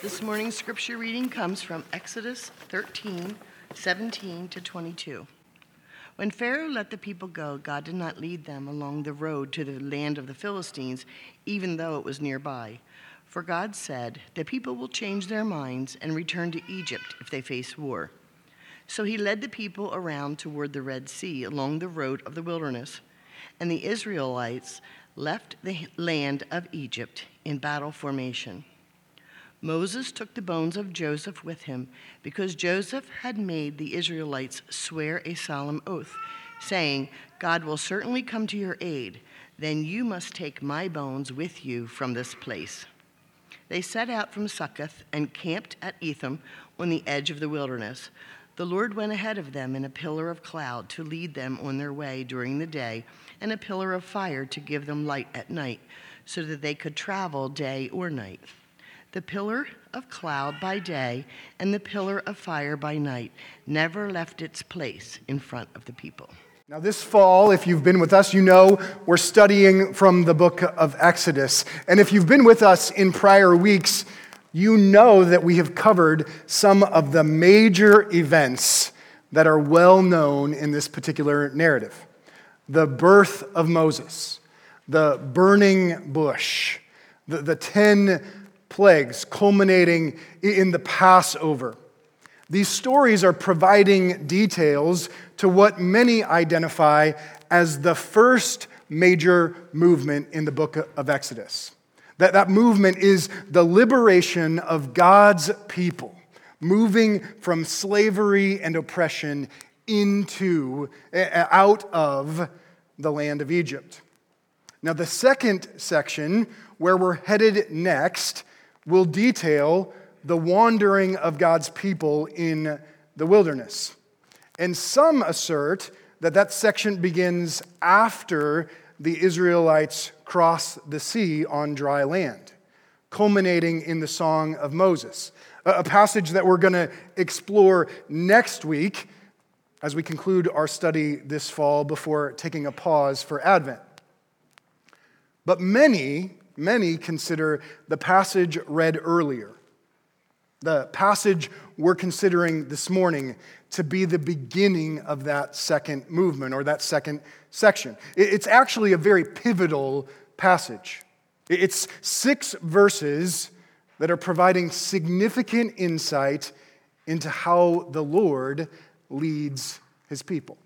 This morning's scripture reading comes from Exodus 13, 17 to 22. When Pharaoh let the people go, God did not lead them along the road to the land of the Philistines, even though it was nearby. For God said, The people will change their minds and return to Egypt if they face war. So he led the people around toward the Red Sea along the road of the wilderness. And the Israelites left the land of Egypt in battle formation. Moses took the bones of Joseph with him because Joseph had made the Israelites swear a solemn oath, saying, God will certainly come to your aid. Then you must take my bones with you from this place. They set out from Succoth and camped at Etham on the edge of the wilderness. The Lord went ahead of them in a pillar of cloud to lead them on their way during the day, and a pillar of fire to give them light at night, so that they could travel day or night the pillar of cloud by day and the pillar of fire by night never left its place in front of the people. Now, this fall, if you've been with us, you know we're studying from the book of Exodus. And if you've been with us in prior weeks, you know that we have covered some of the major events that are well known in this particular narrative the birth of Moses, the burning bush, the, the ten plagues culminating in the Passover. These stories are providing details to what many identify as the first major movement in the book of Exodus. That, that movement is the liberation of God's people, moving from slavery and oppression into, out of the land of Egypt. Now, the second section, where we're headed next, will detail the wandering of God's people in the wilderness. And some assert that that section begins after the Israelites cross the sea on dry land, culminating in the Song of Moses, a passage that we're going to explore next week as we conclude our study this fall before taking a pause for Advent. But many many consider the passage read earlier, the passage we're considering this morning, to be the beginning of that second movement or that second section. It's actually a very pivotal passage. It's six verses that are providing significant insight into how the Lord leads his people.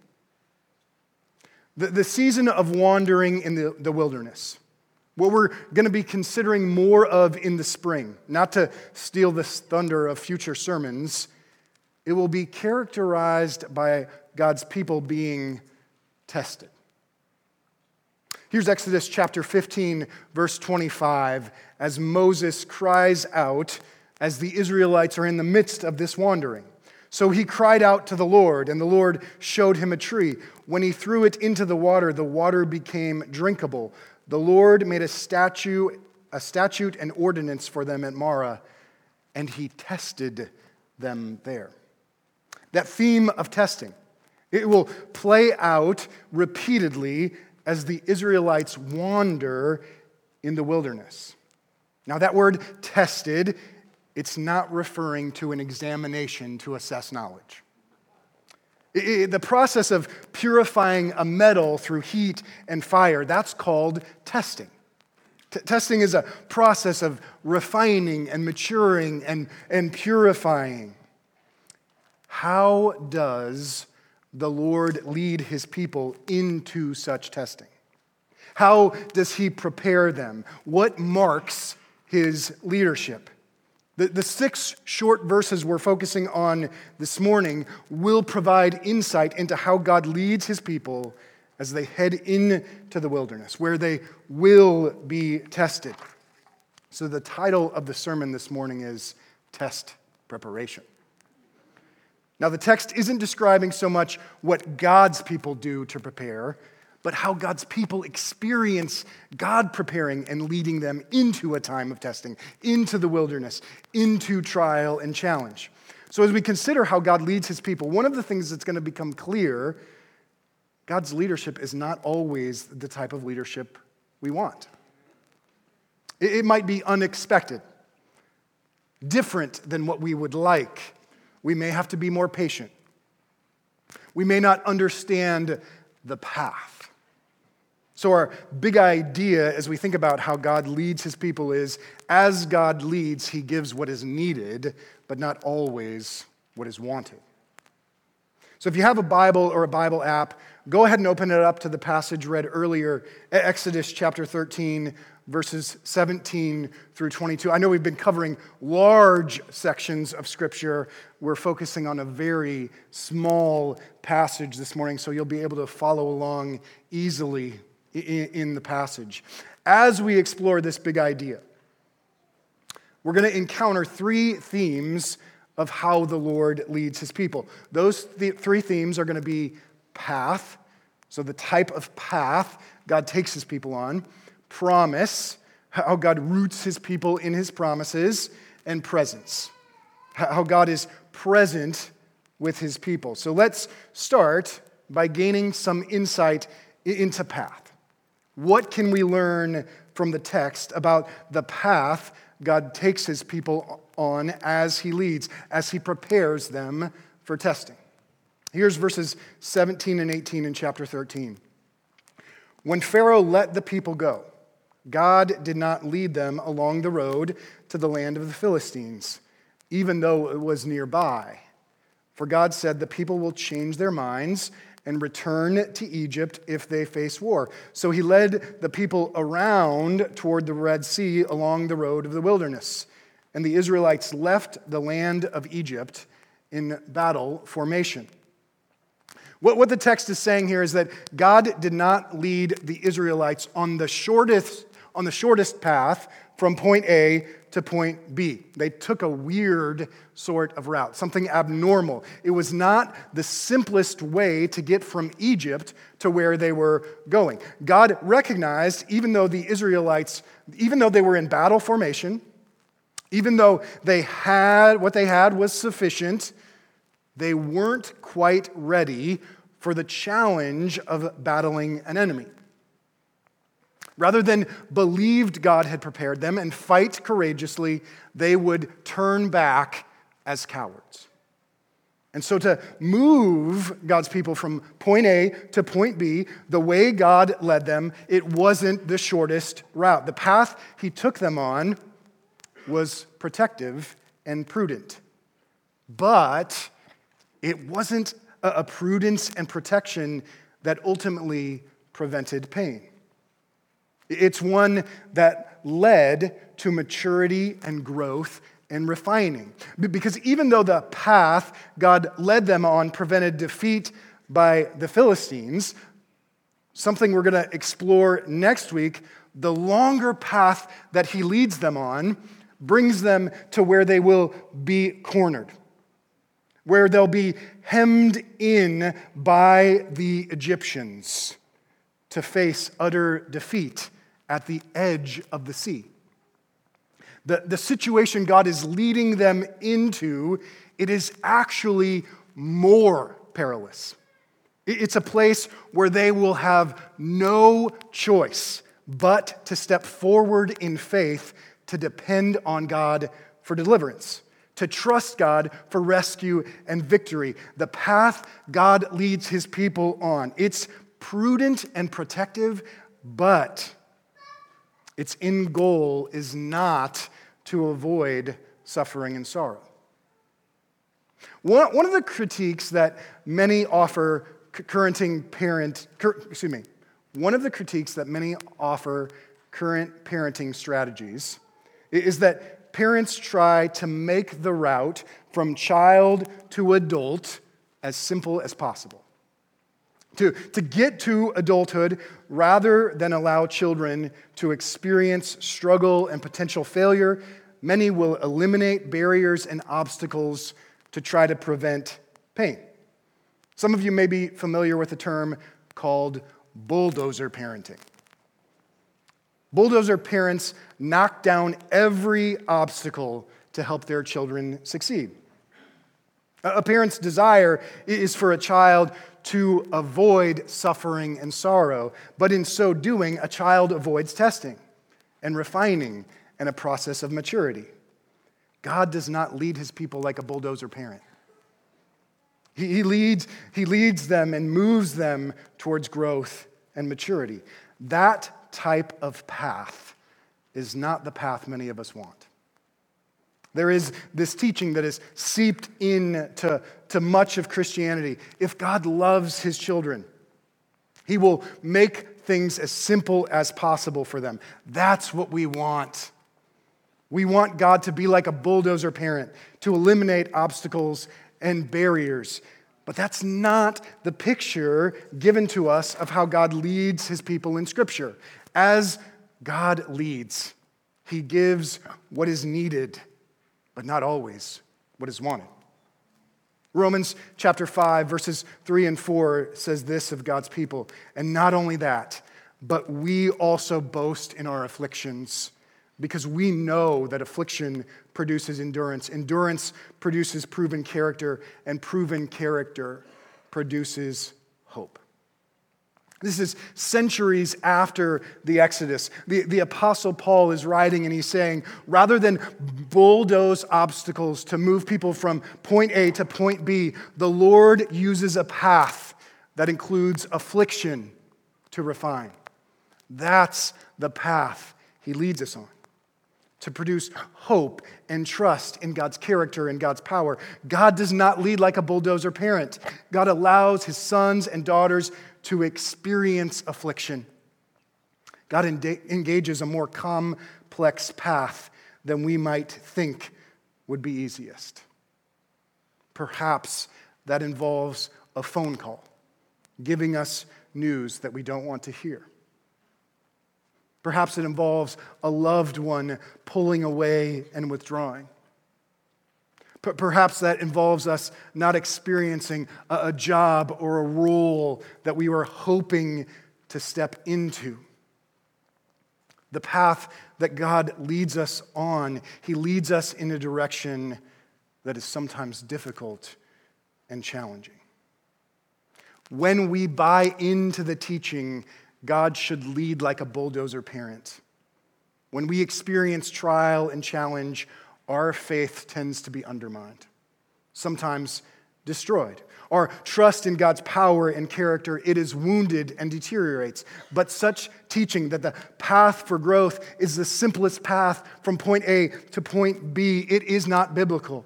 The, the season of wandering in the, the wilderness what we're going to be considering more of in the spring, not to steal the thunder of future sermons, it will be characterized by God's people being tested. Here's Exodus chapter 15, verse 25, as Moses cries out as the Israelites are in the midst of this wandering. So he cried out to the Lord, and the Lord showed him a tree. When he threw it into the water, the water became drinkable. The Lord made a statute, a statute and ordinance for them at Marah, and he tested them there. That theme of testing, it will play out repeatedly as the Israelites wander in the wilderness. Now, that word tested, it's not referring to an examination to assess knowledge. The process of purifying a metal through heat and fire, that's called testing. T- testing is a process of refining and maturing and, and purifying. How does the Lord lead his people into such testing? How does he prepare them? What marks his leadership? The, the six short verses we're focusing on this morning will provide insight into how God leads his people as they head into the wilderness, where they will be tested. So, the title of the sermon this morning is Test Preparation. Now, the text isn't describing so much what God's people do to prepare, but how God's people experience God preparing and leading them into a time of testing, into the wilderness, into trial and challenge. So, as we consider how God leads his people, one of the things that's going to become clear God's leadership is not always the type of leadership we want. It might be unexpected. different than what we would like. We may have to be more patient. We may not understand the path. So, our big idea as we think about how God leads his people is as God leads, he gives what is needed, but not always what is wanted. So, if you have a Bible or a Bible app, go ahead and open it up to the passage read earlier, Exodus chapter 13, verses 17 through 22. I know we've been covering large sections of Scripture. We're focusing on a very small passage this morning, so you'll be able to follow along easily in the passage. As we explore this big idea, we're going to encounter three themes of how the Lord leads his people. Those th- three themes are going to be path, so the type of path God takes his people on promise, how God roots his people in his promises, and presence, how God is present with his people. So let's start by gaining some insight into path. What can we learn from the text about the path God takes his people on as he leads, as he prepares them for testing? Here's verses 17 and 18 in chapter 13. When Pharaoh let the people go, God did not lead them along the road to the land of the Philistines, even though it was nearby. For God said, The people will change their minds and return to Egypt if they face war. So he led the people around toward the Red Sea along the road of the wilderness. And the Israelites left the land of Egypt in battle formation. What, what the text is saying here is that God did not lead the Israelites on the shortest on the shortest path from point A to point B. They took a weird sort of route, something abnormal. It was not the simplest way to get from Egypt to where they were going. God recognized, even though the Israelites, even though they were in battle formation, even though they had what they had was sufficient, they weren't quite ready for the challenge of battling an enemy. Rather than believed God had prepared them and fight courageously, they would turn back as cowards. And so, to move God's people from point A to point B, the way God led them, it wasn't the shortest route. The path He took them on was protective and prudent. But it wasn't a prudence and protection that ultimately prevented pain. It's one that led to maturity and growth and refining. Because even though the path God led them on prevented defeat by the Philistines, something we're going to explore next week, the longer path that he leads them on brings them to where they will be cornered, where they'll be hemmed in by the Egyptians to face utter defeat at the edge of the sea. The, the situation God is leading them into, it is actually more perilous. It's a place where they will have no choice but to step forward in faith to depend on God for deliverance, to trust God for rescue and victory. The path God leads his people on. It's prudent and protective, but its end goal is not to avoid suffering and sorrow. One, of the critiques that many offer currenting parent, excuse me, one of the critiques that many offer current parenting strategies is that parents try to make the route from child to adult as simple as possible to, to get to adulthood rather than allow children to experience struggle and potential failure. Many will eliminate barriers and obstacles to try to prevent pain. Some of you may be familiar with a term called bulldozer parenting. Bulldozer parents knock down every obstacle to help their children succeed. A parent's desire is for a child to avoid suffering and sorrow, but in so doing, a child avoids testing and refining and a process of maturity. God does not lead his people like a bulldozer parent. He, he, leads, he leads them and moves them towards growth and maturity. That type of path is not the path many of us want. There is this teaching that is seeped into to much of Christianity. If God loves his children, he will make things as simple as possible for them. That's what we want. We want God to be like a bulldozer parent, to eliminate obstacles and barriers. But that's not the picture given to us of how God leads his people in Scripture. As God leads, he gives what is needed, but not always what is wanted. Romans chapter 5, verses 3 and 4 says this of God's people. And not only that, but we also boast in our afflictions because we know that affliction produces endurance. Endurance produces proven character, and proven character produces hope. This is centuries after the Exodus. The, the Apostle Paul is writing and he's saying, rather than bulldoze obstacles to move people from point A to point B, the Lord uses a path that includes affliction to refine. That's the path he leads us on to produce hope and trust in God's character and God's power. God does not lead like a bulldozer parent. God allows his sons and daughters to experience affliction. God engages a more complex path than we might think would be easiest. Perhaps that involves a phone call, giving us news that we don't want to hear. Perhaps it involves a loved one pulling away and withdrawing. Perhaps that involves us not experiencing a job or a role that we were hoping to step into. The path that God leads us on, He leads us in a direction that is sometimes difficult and challenging. When we buy into the teaching, God should lead like a bulldozer parent. When we experience trial and challenge, our faith tends to be undermined, sometimes destroyed. Our trust in God's power and character, it is wounded and deteriorates. But such teaching that the path for growth is the simplest path from point A to point B, it is not biblical.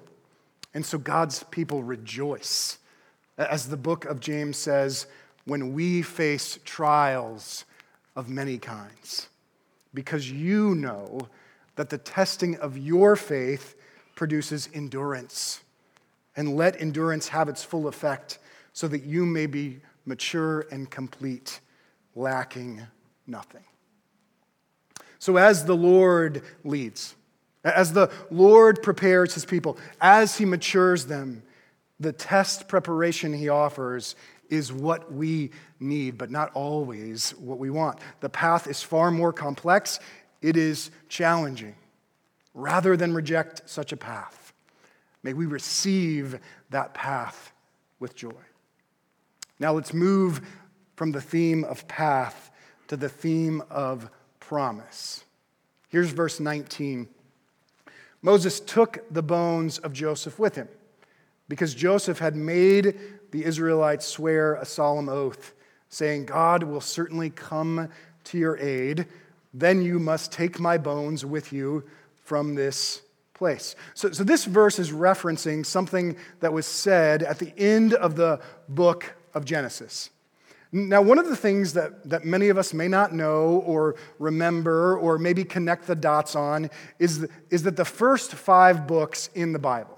And so God's people rejoice. As the book of James says, when we face trials of many kinds, because you know that the testing of your faith produces endurance. And let endurance have its full effect so that you may be mature and complete, lacking nothing. So, as the Lord leads, as the Lord prepares his people, as he matures them, the test preparation he offers is what we need, but not always what we want. The path is far more complex, it is challenging. Rather than reject such a path, may we receive that path with joy. Now let's move from the theme of path to the theme of promise. Here's verse 19. Moses took the bones of Joseph with him because Joseph had made the Israelites swear a solemn oath, saying, God will certainly come to your aid. Then you must take my bones with you from this place. So, so this verse is referencing something that was said at the end of the book of Genesis. Now, one of the things that, that many of us may not know or remember or maybe connect the dots on is, is that the first five books in the Bible,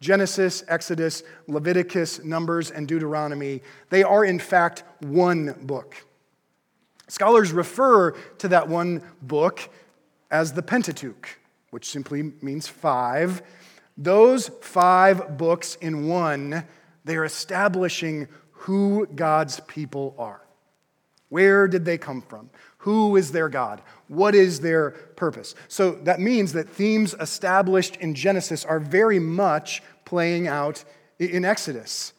Genesis, Exodus, Leviticus, Numbers, and Deuteronomy, they are in fact one book. Scholars refer to that one book as the Pentateuch, which simply means five. Those five books in one, they are establishing who God's people are. Where did they come from? Who is their God? What is their purpose? So that means that themes established in Genesis are very much playing out in Exodus.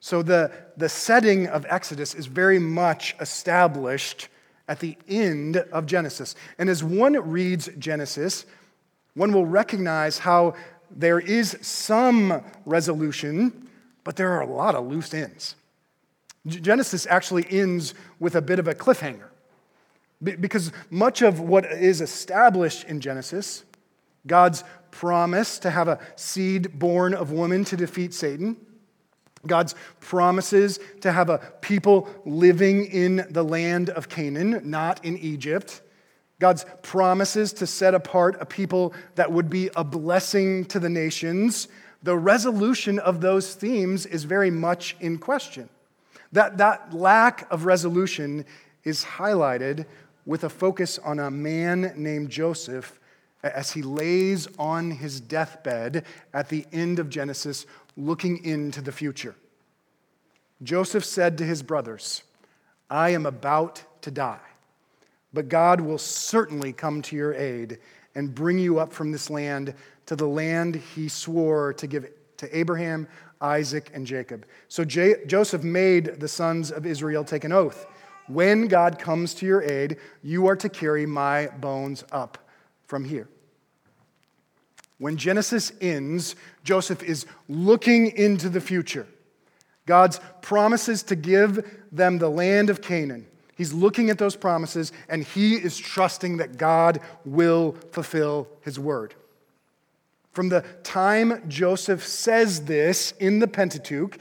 So the, the setting of Exodus is very much established at the end of Genesis. And as one reads Genesis, one will recognize how there is some resolution, but there are a lot of loose ends. Genesis actually ends with a bit of a cliffhanger. Because much of what is established in Genesis, God's promise to have a seed born of woman to defeat Satan, God's promises to have a people living in the land of Canaan, not in Egypt, God's promises to set apart a people that would be a blessing to the nations, the resolution of those themes is very much in question. That, that lack of resolution is highlighted with a focus on a man named Joseph as he lays on his deathbed at the end of Genesis, looking into the future. Joseph said to his brothers, I am about to die, but God will certainly come to your aid and bring you up from this land to the land he swore to give to Abraham, Isaac, and Jacob. So J- Joseph made the sons of Israel take an oath. When God comes to your aid, you are to carry my bones up from here. When Genesis ends, Joseph is looking into the future. God's promises to give them the land of Canaan. He's looking at those promises and he is trusting that God will fulfill his word. From the time Joseph says this in the Pentateuch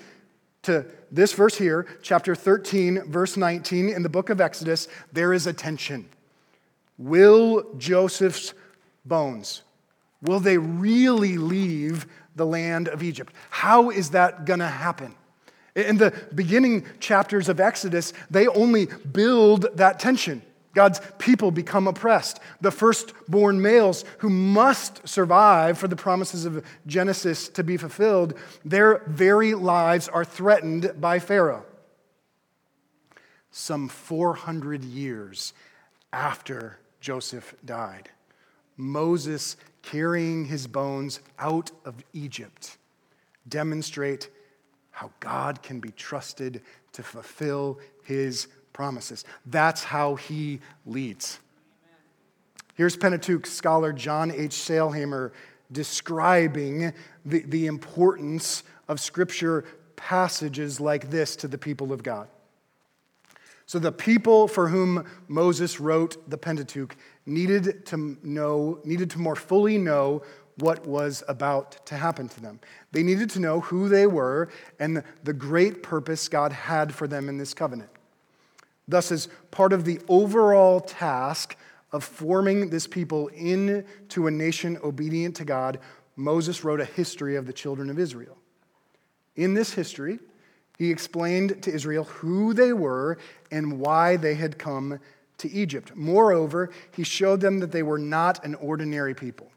to this verse here, chapter 13, verse 19 in the book of Exodus, there is a tension. Will Joseph's bones, will they really leave the land of Egypt? How is that going to happen? In the beginning chapters of Exodus, they only build that tension. God's people become oppressed. The firstborn males who must survive for the promises of Genesis to be fulfilled, their very lives are threatened by Pharaoh. Some 400 years after Joseph died, Moses carrying his bones out of Egypt demonstrate how God can be trusted to fulfill his promises. That's how he leads. Here's Pentateuch scholar John H. Sailhamer describing the, the importance of scripture passages like this to the people of God. So, the people for whom Moses wrote the Pentateuch needed to know, needed to more fully know what was about to happen to them. They needed to know who they were and the great purpose God had for them in this covenant. Thus, as part of the overall task of forming this people into a nation obedient to God, Moses wrote a history of the children of Israel. In this history, he explained to Israel who they were and why they had come to Egypt. Moreover, he showed them that they were not an ordinary people.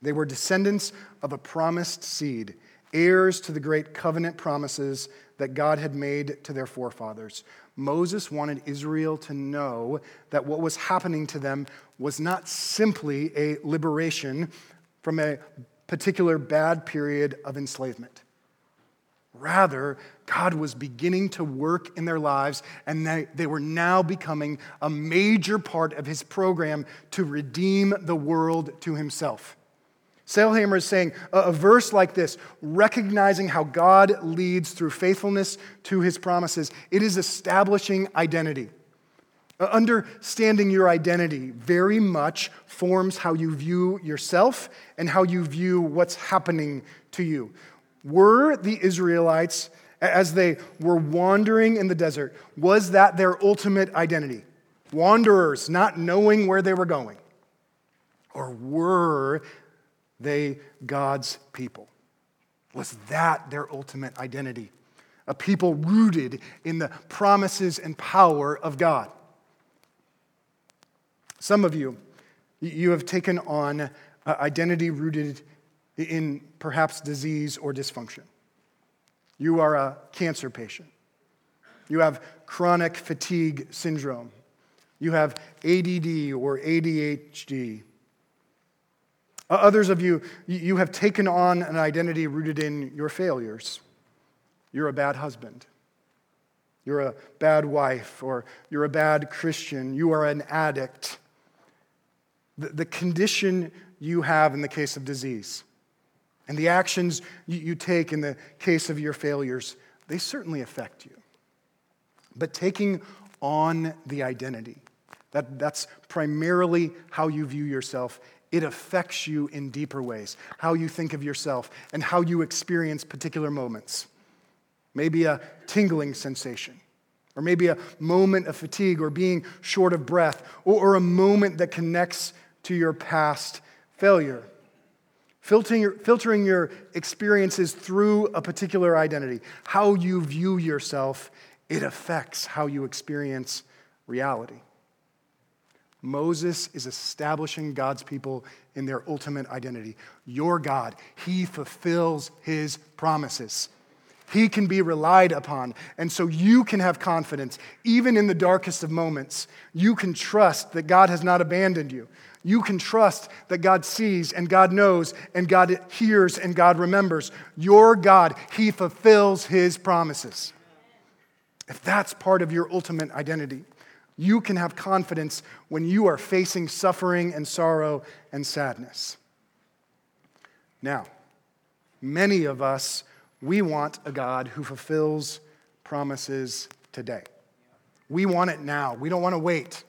They were descendants of a promised seed, heirs to the great covenant promises that God had made to their forefathers. Moses wanted Israel to know that what was happening to them was not simply a liberation from a particular bad period of enslavement. Rather, God was beginning to work in their lives, and they, they were now becoming a major part of his program to redeem the world to himself. Sailhamer is saying a, a verse like this, recognizing how God leads through faithfulness to his promises, it is establishing identity. Uh, understanding your identity very much forms how you view yourself and how you view what's happening to you. Were the Israelites, as they were wandering in the desert, was that their ultimate identity? Wanderers, not knowing where they were going? Or were they God's people? Was that their ultimate identity? A people rooted in the promises and power of God. Some of you, you have taken on identity rooted in perhaps disease or dysfunction. You are a cancer patient. You have chronic fatigue syndrome. You have ADD or ADHD. Uh, others of you, you have taken on an identity rooted in your failures. You're a bad husband. You're a bad wife, or you're a bad Christian. You are an addict. The, the condition you have in the case of disease. And the actions you take in the case of your failures, they certainly affect you. But taking on the identity, that, that's primarily how you view yourself. It affects you in deeper ways, how you think of yourself and how you experience particular moments. Maybe a tingling sensation, or maybe a moment of fatigue or being short of breath, or, or a moment that connects to your past failure. Filtering your, filtering your experiences through a particular identity, how you view yourself, it affects how you experience reality. Moses is establishing God's people in their ultimate identity. Your God, He fulfills His promises. He can be relied upon. And so you can have confidence, even in the darkest of moments. You can trust that God has not abandoned you. You can trust that God sees and God knows and God hears and God remembers. Your God, He fulfills His promises. If that's part of your ultimate identity, you can have confidence when you are facing suffering and sorrow and sadness. Now, many of us, we want a God who fulfills promises today. We want it now. We don't want to wait.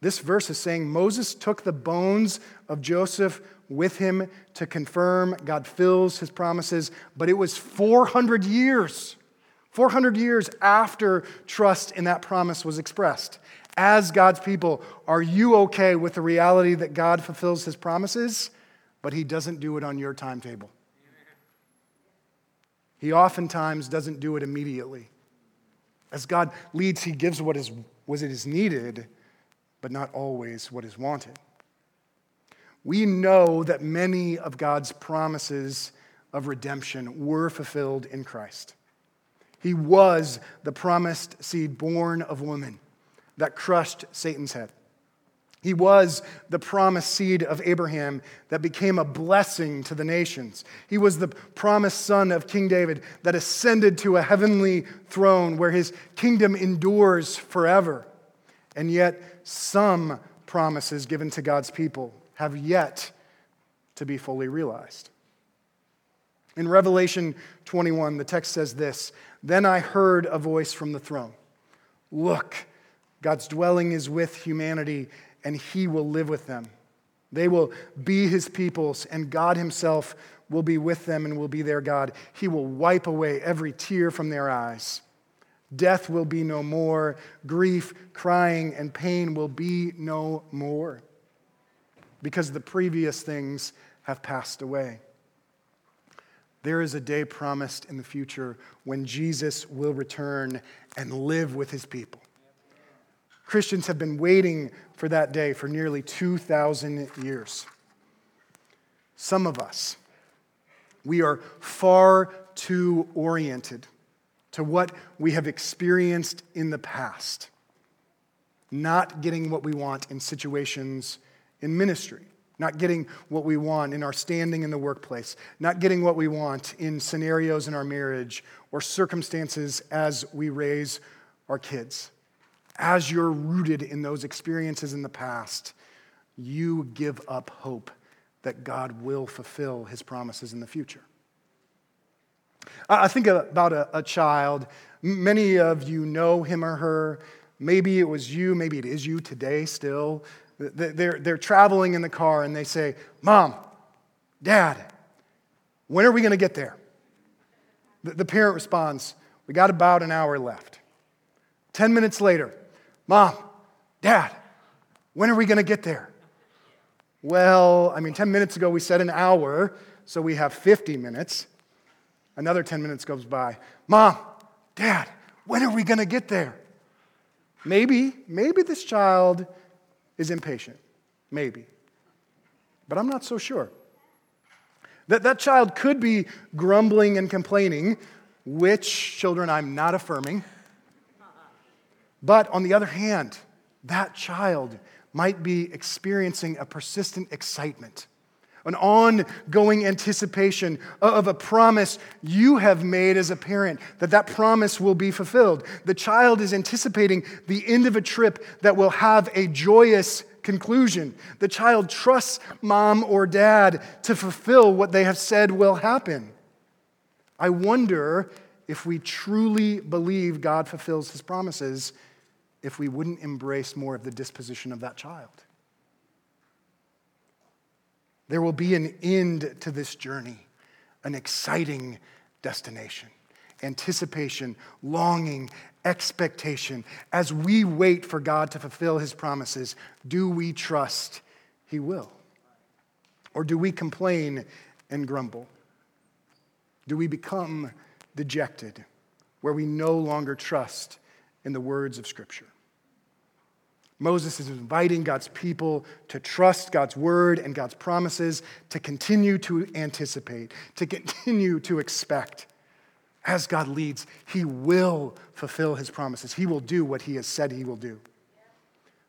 This verse is saying Moses took the bones of Joseph with him to confirm God fills his promises, but it was 400 years 400 years after trust in that promise was expressed. As God's people, are you okay with the reality that God fulfills his promises, but he doesn't do it on your timetable? He oftentimes doesn't do it immediately. As God leads, he gives what is, what is needed, but not always what is wanted. We know that many of God's promises of redemption were fulfilled in Christ. He was the promised seed born of woman that crushed Satan's head. He was the promised seed of Abraham that became a blessing to the nations. He was the promised son of King David that ascended to a heavenly throne where his kingdom endures forever. And yet, some promises given to God's people have yet to be fully realized. In Revelation 21, the text says this Then I heard a voice from the throne Look, God's dwelling is with humanity, and he will live with them. They will be his peoples, and God himself will be with them and will be their God. He will wipe away every tear from their eyes. Death will be no more. Grief, crying, and pain will be no more because the previous things have passed away. There is a day promised in the future when Jesus will return and live with his people. Christians have been waiting for that day for nearly 2,000 years. Some of us, we are far too oriented to what we have experienced in the past, not getting what we want in situations in ministry not getting what we want in our standing in the workplace, not getting what we want in scenarios in our marriage or circumstances as we raise our kids. As you're rooted in those experiences in the past, you give up hope that God will fulfill his promises in the future. I think about a, a child. Many of you know him or her. Maybe it was you, maybe it is you today still. They're, they're traveling in the car and they say, Mom, Dad, when are we going to get there? The, the parent responds, We got about an hour left. 10 minutes later, Mom, Dad, when are we going to get there? Well, I mean, 10 minutes ago we said an hour, so we have 50 minutes. Another 10 minutes goes by. Mom, Dad, when are we going to get there? Maybe, maybe this child is impatient. Maybe. But I'm not so sure. That, that child could be grumbling and complaining, which children I'm not affirming. But on the other hand, that child might be experiencing a persistent excitement an ongoing anticipation of a promise you have made as a parent that that promise will be fulfilled. The child is anticipating the end of a trip that will have a joyous conclusion. The child trusts mom or dad to fulfill what they have said will happen. I wonder if we truly believe God fulfills his promises, if we wouldn't embrace more of the disposition of that child. There will be an end to this journey, an exciting destination, anticipation, longing, expectation. As we wait for God to fulfill his promises, do we trust he will? Or do we complain and grumble? Do we become dejected where we no longer trust in the words of Scripture? Moses is inviting God's people to trust God's word and God's promises, to continue to anticipate, to continue to expect. As God leads, He will fulfill His promises. He will do what He has said He will do.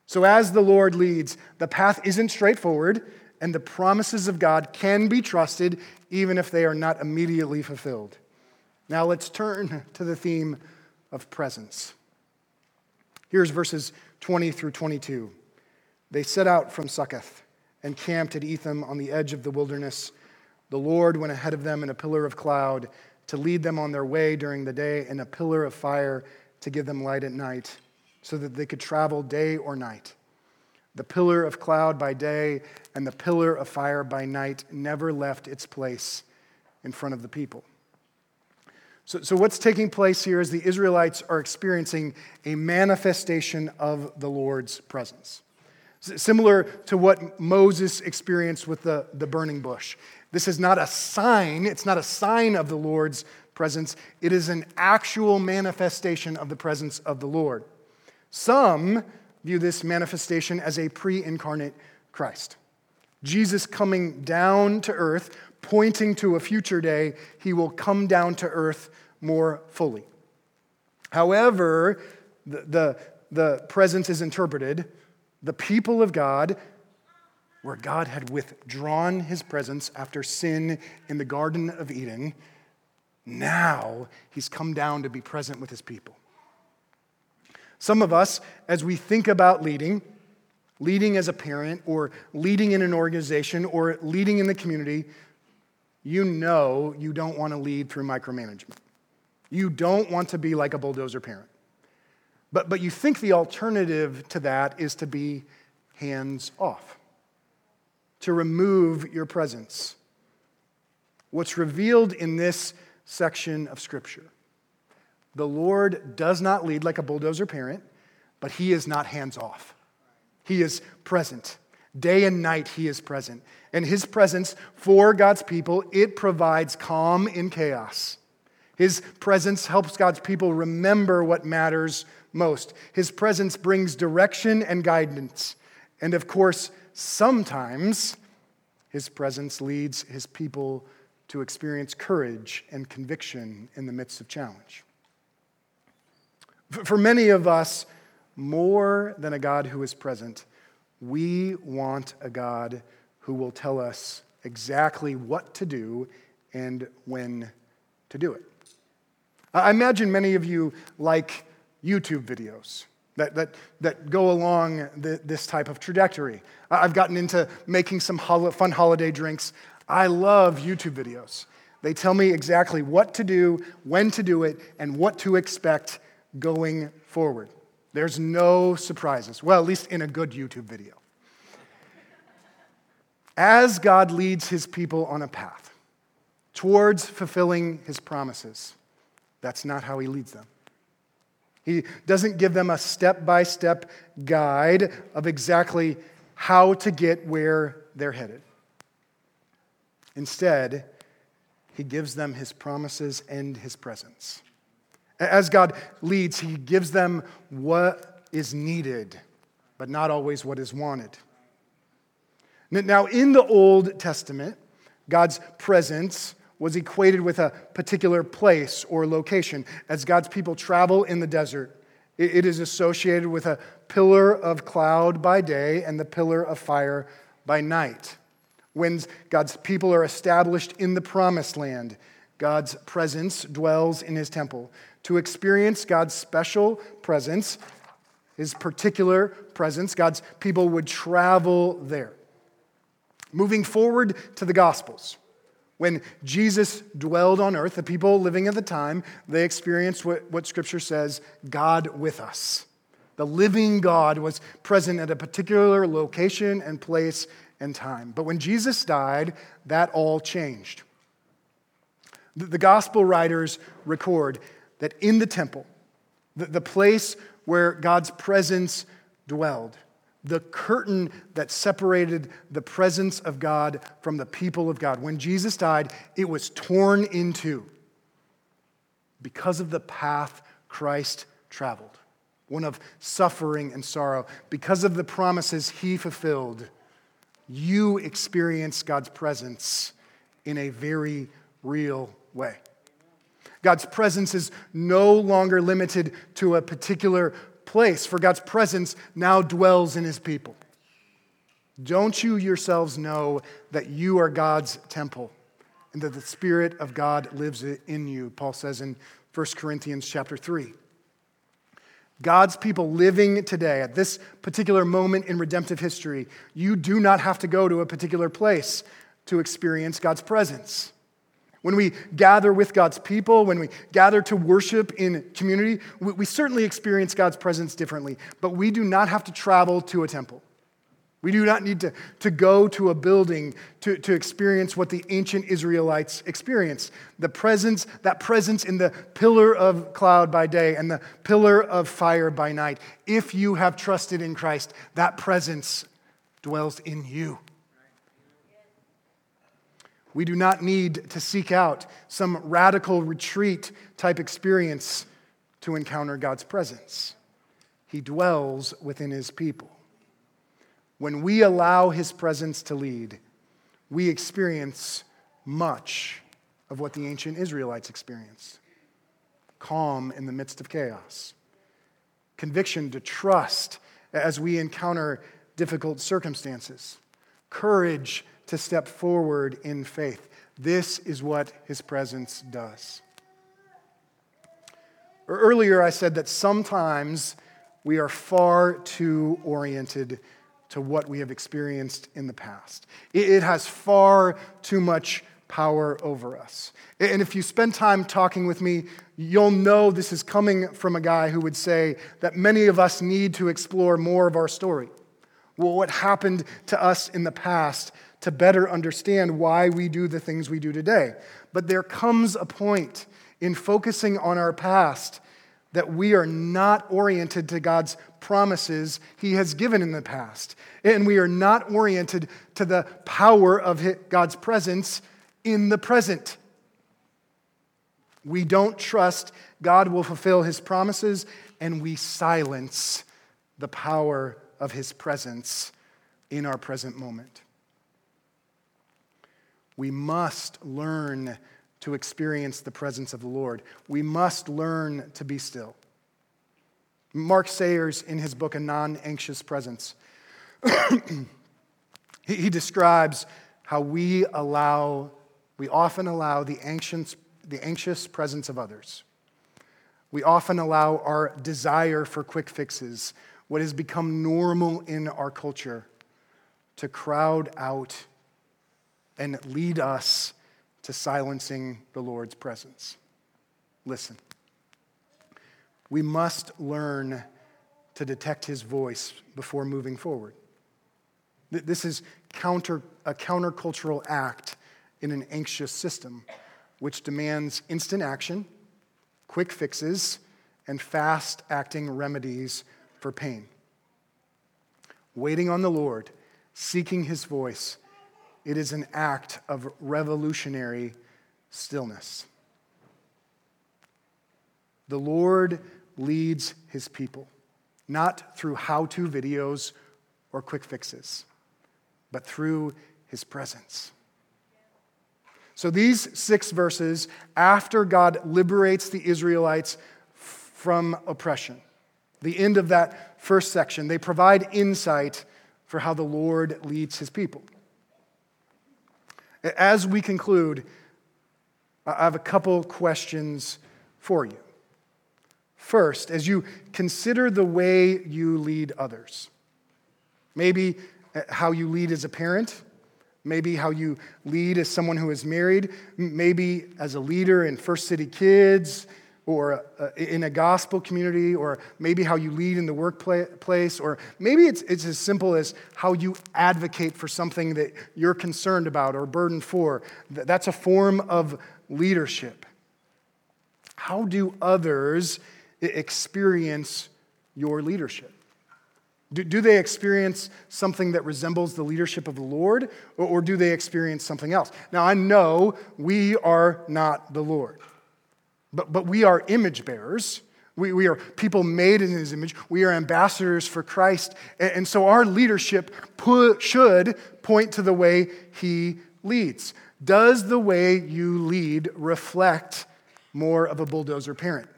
So, as the Lord leads, the path isn't straightforward, and the promises of God can be trusted even if they are not immediately fulfilled. Now, let's turn to the theme of presence. Here's verses 20 through 22. They set out from Succoth and camped at Etham on the edge of the wilderness. The Lord went ahead of them in a pillar of cloud to lead them on their way during the day, and a pillar of fire to give them light at night, so that they could travel day or night. The pillar of cloud by day and the pillar of fire by night never left its place in front of the people. So, so, what's taking place here is the Israelites are experiencing a manifestation of the Lord's presence. Similar to what Moses experienced with the, the burning bush. This is not a sign, it's not a sign of the Lord's presence, it is an actual manifestation of the presence of the Lord. Some view this manifestation as a pre incarnate Christ. Jesus coming down to earth, pointing to a future day, he will come down to earth more fully. However, the, the, the presence is interpreted, the people of God, where God had withdrawn his presence after sin in the Garden of Eden, now he's come down to be present with his people. Some of us, as we think about leading, leading as a parent or leading in an organization or leading in the community, you know you don't want to lead through micromanagement. You don't want to be like a bulldozer parent. But, but you think the alternative to that is to be hands off, to remove your presence. What's revealed in this section of Scripture the Lord does not lead like a bulldozer parent, but He is not hands off. He is present. Day and night, He is present. And His presence for God's people, it provides calm in chaos. His presence helps God's people remember what matters most. His presence brings direction and guidance. And of course, sometimes His presence leads His people to experience courage and conviction in the midst of challenge. For many of us, more than a God who is present, we want a God who will tell us exactly what to do and when to do it. I imagine many of you like YouTube videos that, that, that go along the, this type of trajectory. I've gotten into making some fun holiday drinks. I love YouTube videos. They tell me exactly what to do, when to do it, and what to expect going forward. There's no surprises. Well, at least in a good YouTube video. As God leads his people on a path towards fulfilling his promises, that's not how he leads them. He doesn't give them a step by step guide of exactly how to get where they're headed. Instead, he gives them his promises and his presence. As God leads, he gives them what is needed, but not always what is wanted. Now, in the Old Testament, God's presence was equated with a particular place or location. As God's people travel in the desert, it is associated with a pillar of cloud by day and the pillar of fire by night. When God's people are established in the promised land, God's presence dwells in his temple. To experience God's special presence, his particular presence. God's people would travel there. Moving forward to the Gospels. When Jesus dwelled on earth, the people living at the time, they experienced what, what Scripture says God with us. The living God was present at a particular location and place and time. But when Jesus died, that all changed. The, the gospel writers record that in the temple, the, the place where God's presence dwelled, the curtain that separated the presence of God from the people of God. When Jesus died, it was torn in two because of the path Christ traveled, one of suffering and sorrow. Because of the promises he fulfilled, you experience God's presence in a very real way. God's presence is no longer limited to a particular place, for God's presence now dwells in his people. Don't you yourselves know that you are God's temple and that the Spirit of God lives in you? Paul says in 1 Corinthians chapter 3. God's people living today at this particular moment in redemptive history, you do not have to go to a particular place to experience God's presence. When we gather with God's people, when we gather to worship in community, we, certainly experience God's presence differently, but we do not have to travel to a temple. We do not need to, to go to a building to, to experience what the ancient Israelites experienced. The presence, that presence in the pillar of cloud by day and the pillar of fire by night. If you have trusted in Christ, that presence dwells in you. We do not need to seek out some radical retreat type experience to encounter God's presence. He dwells within his people. When we allow his presence to lead, we experience much of what the ancient Israelites experienced calm in the midst of chaos, conviction to trust as we encounter difficult circumstances, courage to step forward in faith. This is what his presence does. Earlier, I said that sometimes we are far too oriented to what we have experienced in the past. It has far too much power over us. And if you spend time talking with me, you'll know this is coming from a guy who would say that many of us need to explore more of our story. Well, what happened to us in the past to better understand why we do the things we do today. But there comes a point in focusing on our past that we are not oriented to God's promises He has given in the past. And we are not oriented to the power of God's presence in the present. We don't trust God will fulfill His promises, and we silence the power of His presence in our present moment. We must learn to experience the presence of the Lord. We must learn to be still. Mark Sayers, in his book, A Non Anxious Presence, he, describes how we allow, we often allow the anxious, the anxious presence of others. We often allow our desire for quick fixes, what has become normal in our culture, to crowd out and lead us to silencing the Lord's presence. Listen, we must learn to detect his voice before moving forward. This is counter, a countercultural act in an anxious system, which demands instant action, quick fixes, and fast acting remedies for pain. Waiting on the Lord, seeking his voice, it is an act of revolutionary stillness. The Lord leads his people, not through how to videos or quick fixes, but through his presence. So, these six verses, after God liberates the Israelites from oppression, the end of that first section, they provide insight for how the Lord leads his people. As we conclude, I have a couple questions for you. first as you consider the way you lead others. Maybe uh, how you lead as a parent, maybe how you lead as someone who is married, maybe as a leader in First City Kids or uh, in a gospel community, or maybe how you lead in the workplace, or maybe it's, it's as simple as how you advocate for something that you're concerned about or burdened for. That's a form of leadership. How do others experience your leadership? Do, do they experience something that resembles the leadership of the Lord, or, or do they experience something else? Now, I know we are not the Lord, but, but we are image bearers. We, we are people made in his image. We are ambassadors for Christ. And, and so our leadership put, should point to the way he leads. Does the way you lead reflect more of a bulldozer parent?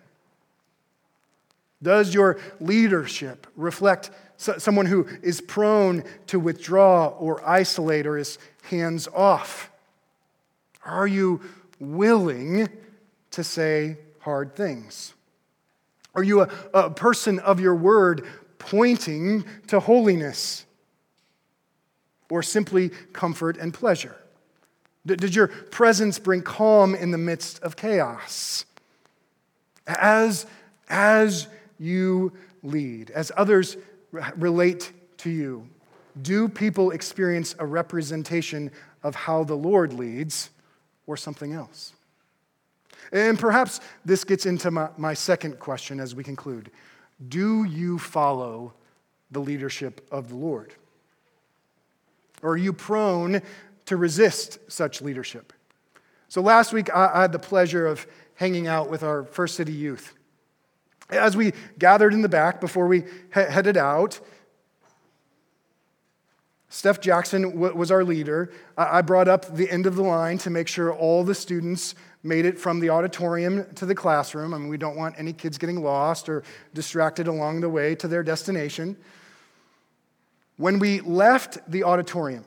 Does your leadership reflect someone who is prone to withdraw or isolate or is hands off? Are you willing to say hard things? Are you a, a person of your word pointing to holiness or simply comfort and pleasure? Did your presence bring calm in the midst of chaos? As, as you lead, as others relate to you, do people experience a representation of how the Lord leads or something else? And perhaps this gets into my, my second question as we conclude. Do you follow the leadership of the Lord? Or are you prone to resist such leadership. So last week, I had the pleasure of hanging out with our First City youth. As we gathered in the back before we headed out, Steph Jackson was our leader. I brought up the end of the line to make sure all the students made it from the auditorium to the classroom. I mean, we don't want any kids getting lost or distracted along the way to their destination. When we left the auditorium,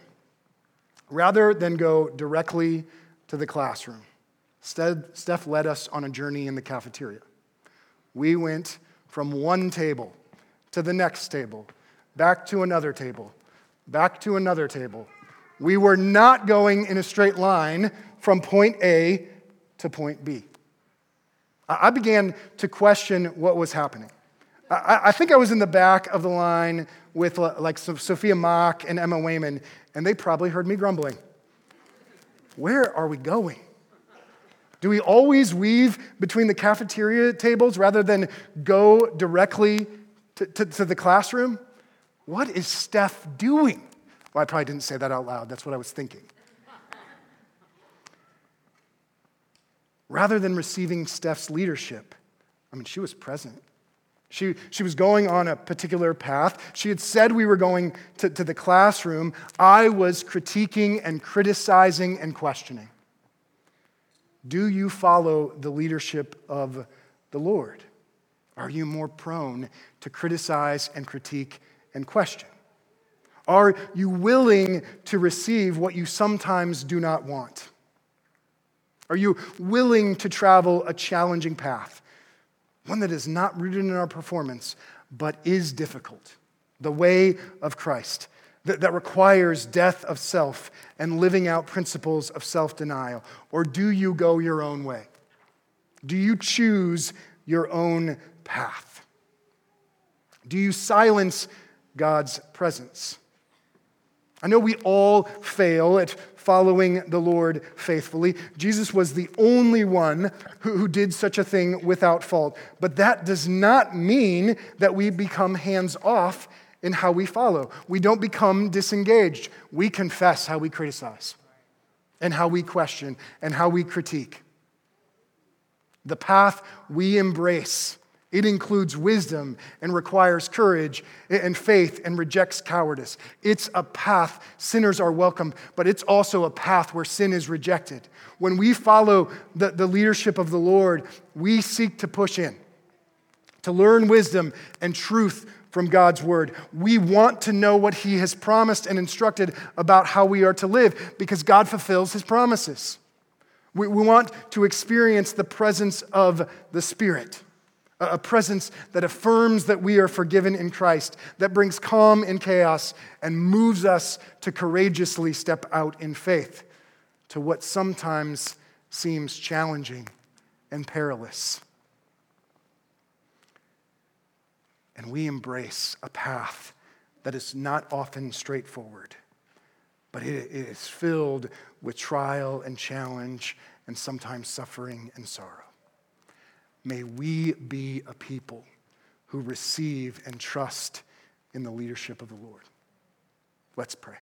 rather than go directly to the classroom. Steph led us on a journey in the cafeteria. We went from one table to the next table, back to another table, back to another table. We were not going in a straight line from point A to point B. I began to question what was happening. I think I was in the back of the line with uh, like Sophia Mock and Emma Wayman, and they probably heard me grumbling. Where are we going? Do we always weave between the cafeteria tables rather than go directly to, to, to, the classroom? What is Steph doing? Well, I probably didn't say that out loud. That's what I was thinking. Rather than receiving Steph's leadership, I mean, she was present. She, she was going on a particular path. She had said we were going to, to the classroom. I was critiquing and criticizing and questioning. Do you follow the leadership of the Lord? Are you more prone to criticize and critique and question? Are you willing to receive what you sometimes do not want? Are you willing to travel a challenging path? one that is not rooted in our performance, but is difficult. The way of Christ that, that requires death of self and living out principles of self denial? Or do you go your own way? Do you choose your own path? Do you silence God's presence? I know we all fail at following the Lord faithfully. Jesus was the only one who, who did such a thing without fault. But that does not mean that we become hands off in how we follow. We don't become disengaged. We confess how we criticize and how we question and how we critique. The path we embrace it includes wisdom and requires courage and faith and rejects cowardice. It's a path sinners are welcome, but it's also a path where sin is rejected. When we follow the, the leadership of the Lord, we seek to push in, to learn wisdom and truth from God's word. We want to know what He has promised and instructed about how we are to live because God fulfills His promises. We, we want to experience the presence of the Spirit. A presence that affirms that we are forgiven in Christ, that brings calm in chaos, and moves us to courageously step out in faith to what sometimes seems challenging and perilous. And we embrace a path that is not often straightforward, but it is filled with trial and challenge and sometimes suffering and sorrow. May we be a people who receive and trust in the leadership of the Lord. Let's pray.